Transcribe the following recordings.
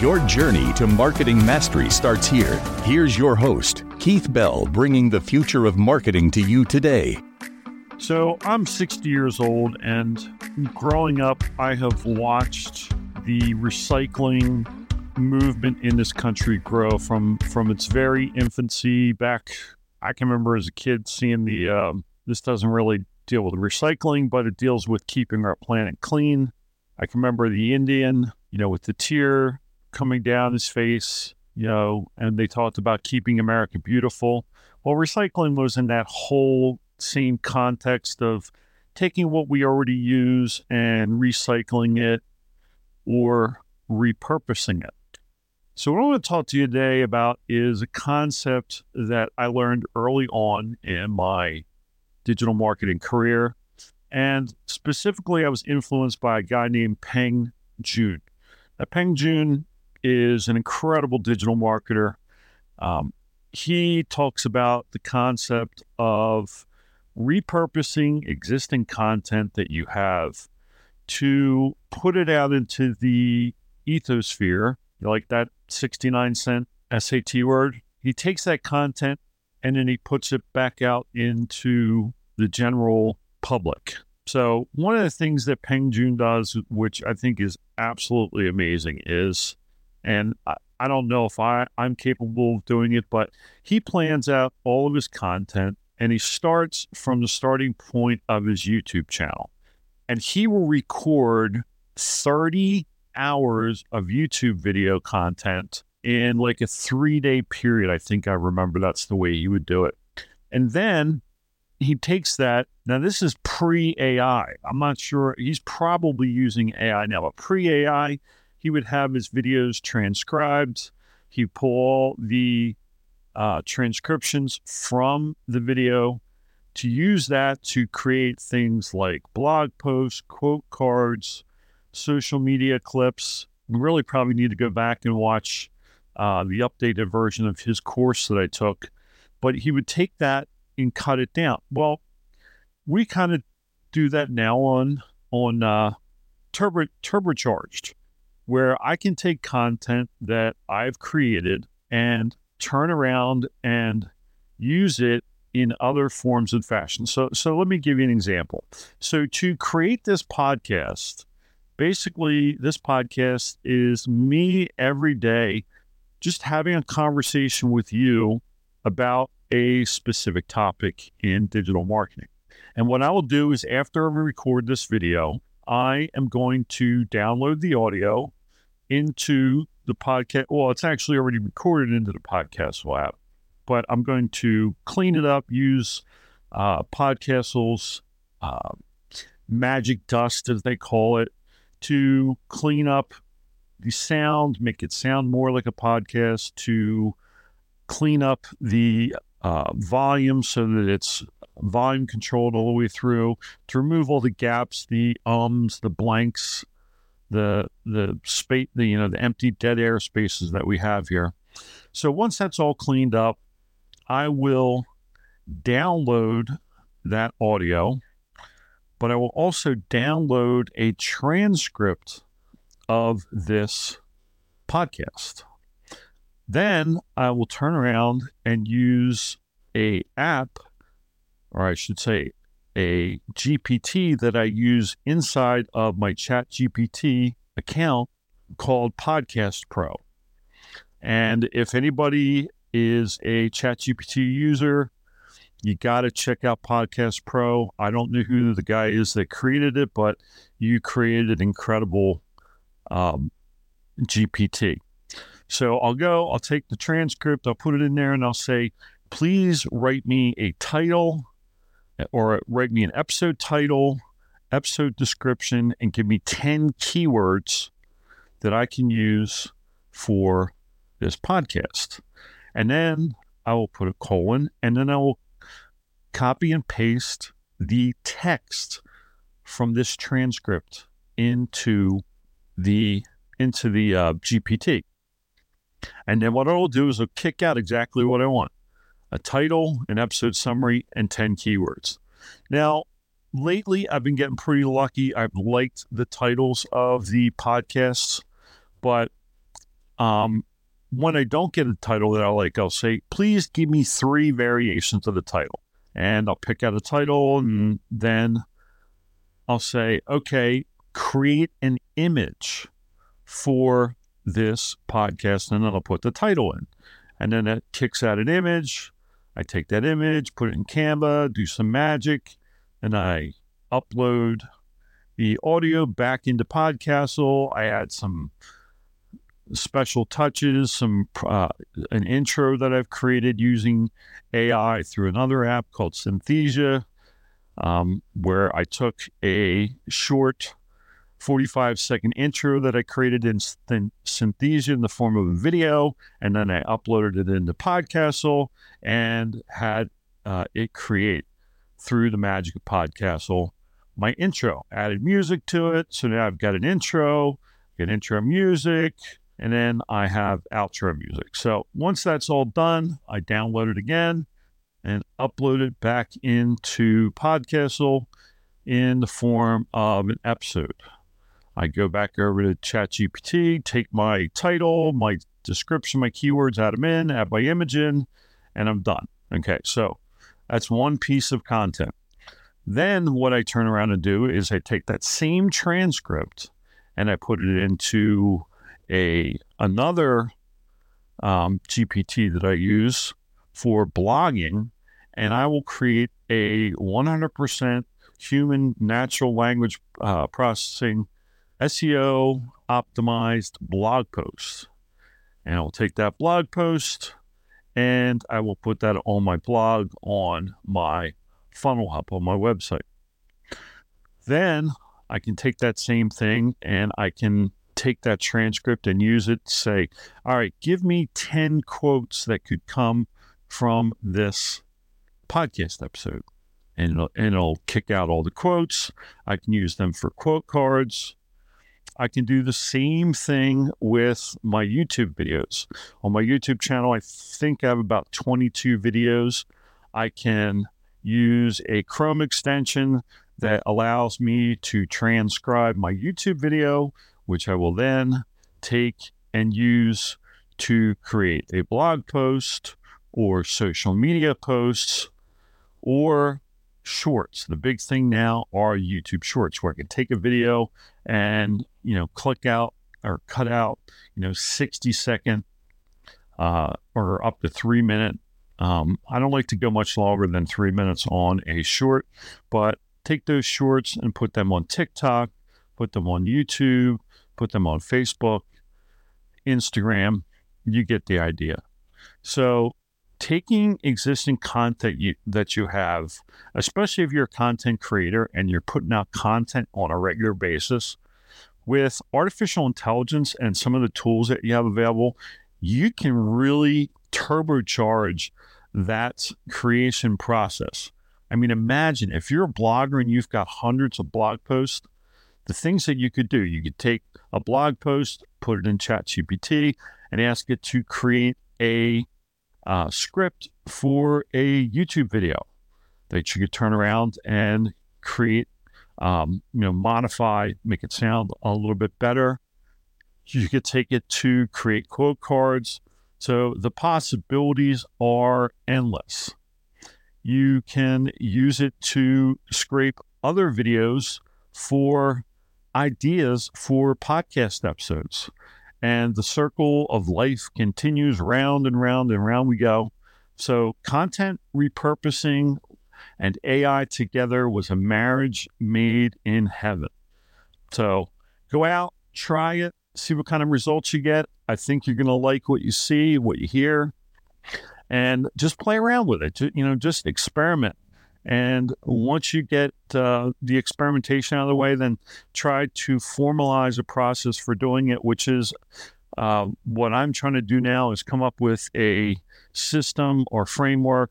Your journey to marketing mastery starts here. Here's your host, Keith Bell, bringing the future of marketing to you today. So, I'm 60 years old, and growing up, I have watched the recycling movement in this country grow from from its very infancy back. I can remember as a kid seeing the um, this doesn't really deal with recycling, but it deals with keeping our planet clean. I can remember the Indian, you know, with the tear coming down his face, you know, and they talked about keeping America beautiful. Well, recycling was in that whole same context of taking what we already use and recycling it or repurposing it. So, what I want to talk to you today about is a concept that I learned early on in my digital marketing career. And specifically, I was influenced by a guy named Peng Joon. Now, Peng Joon is an incredible digital marketer. Um, he talks about the concept of repurposing existing content that you have to put it out into the ethosphere, like that 69 cent SAT word. He takes that content and then he puts it back out into the general public. So, one of the things that Peng Joon does, which I think is absolutely amazing, is and I, I don't know if I, I'm capable of doing it, but he plans out all of his content and he starts from the starting point of his YouTube channel. And he will record 30 hours of YouTube video content in like a three day period. I think I remember that's the way he would do it. And then he takes that. Now, this is pre AI. I'm not sure. He's probably using AI now, but pre AI, he would have his videos transcribed. He'd pull the uh, transcriptions from the video to use that to create things like blog posts, quote cards, social media clips. We really probably need to go back and watch uh, the updated version of his course that I took. But he would take that and cut it down. Well, we kind of do that now on on uh, turbo turbocharged where I can take content that I've created and turn around and use it in other forms and fashion. So, so let me give you an example. So, to create this podcast, basically, this podcast is me every day just having a conversation with you about a specific topic in digital marketing. And what I will do is after I record this video, I am going to download the audio into the podcast. Well, it's actually already recorded into the podcast app, but I'm going to clean it up, use uh, Podcastle's uh, magic dust, as they call it, to clean up the sound, make it sound more like a podcast, to clean up the uh, volume so that it's volume controlled all the way through, to remove all the gaps, the ums, the blanks, the the space, the you know the empty dead air spaces that we have here. So once that's all cleaned up, I will download that audio, but I will also download a transcript of this podcast. Then I will turn around and use a app, or I should say a GPT that I use inside of my Chat GPT account called Podcast Pro. And if anybody is a Chat GPT user, you got to check out Podcast Pro. I don't know who the guy is that created it, but you created incredible um, GPT. So I'll go, I'll take the transcript, I'll put it in there, and I'll say, please write me a title or write me an episode title, episode description, and give me 10 keywords that I can use for this podcast. And then I will put a colon and then I will copy and paste the text from this transcript into the into the uh, GPT. And then what I'll do is I'll kick out exactly what I want a title, an episode summary, and 10 keywords. Now, lately I've been getting pretty lucky. I've liked the titles of the podcasts, but um, when I don't get a title that I like, I'll say, please give me three variations of the title. And I'll pick out a title and then I'll say, okay, create an image for this podcast. And then I'll put the title in. And then it kicks out an image. I take that image, put it in Canva, do some magic, and I upload the audio back into Podcastle. I add some special touches, some uh, an intro that I've created using AI through another app called Synthesia, um, where I took a short 45 second intro that I created in Synthesia in the form of a video, and then I uploaded it into Podcastle and had uh, it create through the magic of Podcastle my intro. Added music to it, so now I've got an intro, get intro music, and then I have outro music. So once that's all done, I download it again and upload it back into Podcastle in the form of an episode. I go back over to ChatGPT, take my title, my description, my keywords, add them in, add my image in, and I'm done. Okay, so that's one piece of content. Then what I turn around and do is I take that same transcript and I put it into a another um, GPT that I use for blogging, and I will create a 100% human natural language uh, processing SEO optimized blog post. And I'll take that blog post and I will put that on my blog on my funnel hub on my website. Then I can take that same thing and I can take that transcript and use it, say, all right, give me 10 quotes that could come from this podcast episode. And it'll, and it'll kick out all the quotes. I can use them for quote cards. I can do the same thing with my YouTube videos. On my YouTube channel, I think I have about 22 videos. I can use a Chrome extension that allows me to transcribe my YouTube video which I will then take and use to create a blog post or social media posts or shorts. The big thing now are YouTube shorts where I can take a video and, you know, click out or cut out, you know, 60 second uh, or up to three minute. Um, I don't like to go much longer than three minutes on a short, but take those shorts and put them on TikTok, put them on YouTube, put them on Facebook, Instagram. You get the idea. So, taking existing content you, that you have, especially if you're a content creator and you're putting out content on a regular basis, with artificial intelligence and some of the tools that you have available, you can really turbocharge that creation process. I mean, imagine if you're a blogger and you've got hundreds of blog posts, the things that you could do. You could take a blog post, put it in ChatGPT, and ask it to create a uh, script for a YouTube video that you could turn around and create, um, you know, modify, make it sound a little bit better. You could take it to create quote cards. So the possibilities are endless. You can use it to scrape other videos for ideas for podcast episodes. And the circle of life continues round and round and round we go. So, content repurposing and AI together was a marriage made in heaven. So, go out, try it, see what kind of results you get. I think you're going to like what you see, what you hear, and just play around with it. You know, just experiment. And once you get uh, the experimentation out of the way, then try to formalize a process for doing it, which is uh, what I'm trying to do now is come up with a system or framework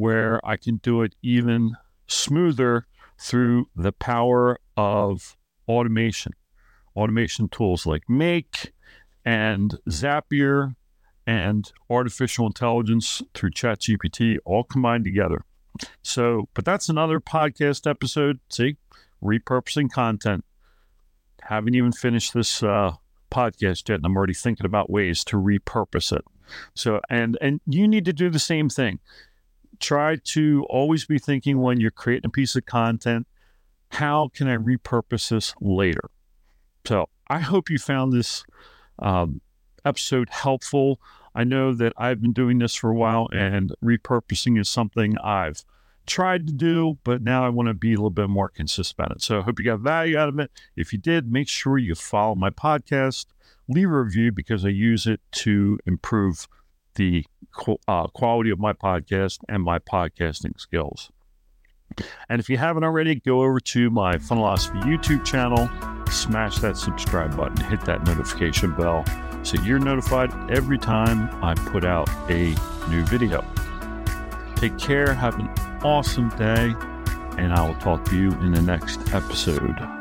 where I can do it even smoother through the power of automation. Automation tools like Make and Zapier and artificial intelligence through ChatGPT all combined together. So, but that's another podcast episode. See, repurposing content. Haven't even finished this uh, podcast yet, and I'm already thinking about ways to repurpose it. So, and and you need to do the same thing. Try to always be thinking when you're creating a piece of content, how can I repurpose this later? So, I hope you found this um, episode helpful. I know that I've been doing this for a while, and repurposing is something I've tried to do, but now I want to be a little bit more consistent about it. So I hope you got value out of it. If you did, make sure you follow my podcast, leave a review because I use it to improve the uh, quality of my podcast and my podcasting skills. And if you haven't already, go over to my Funnelosophy YouTube channel, smash that subscribe button, hit that notification bell so you're notified every time I put out a new video. Take care, have an awesome day, and I will talk to you in the next episode.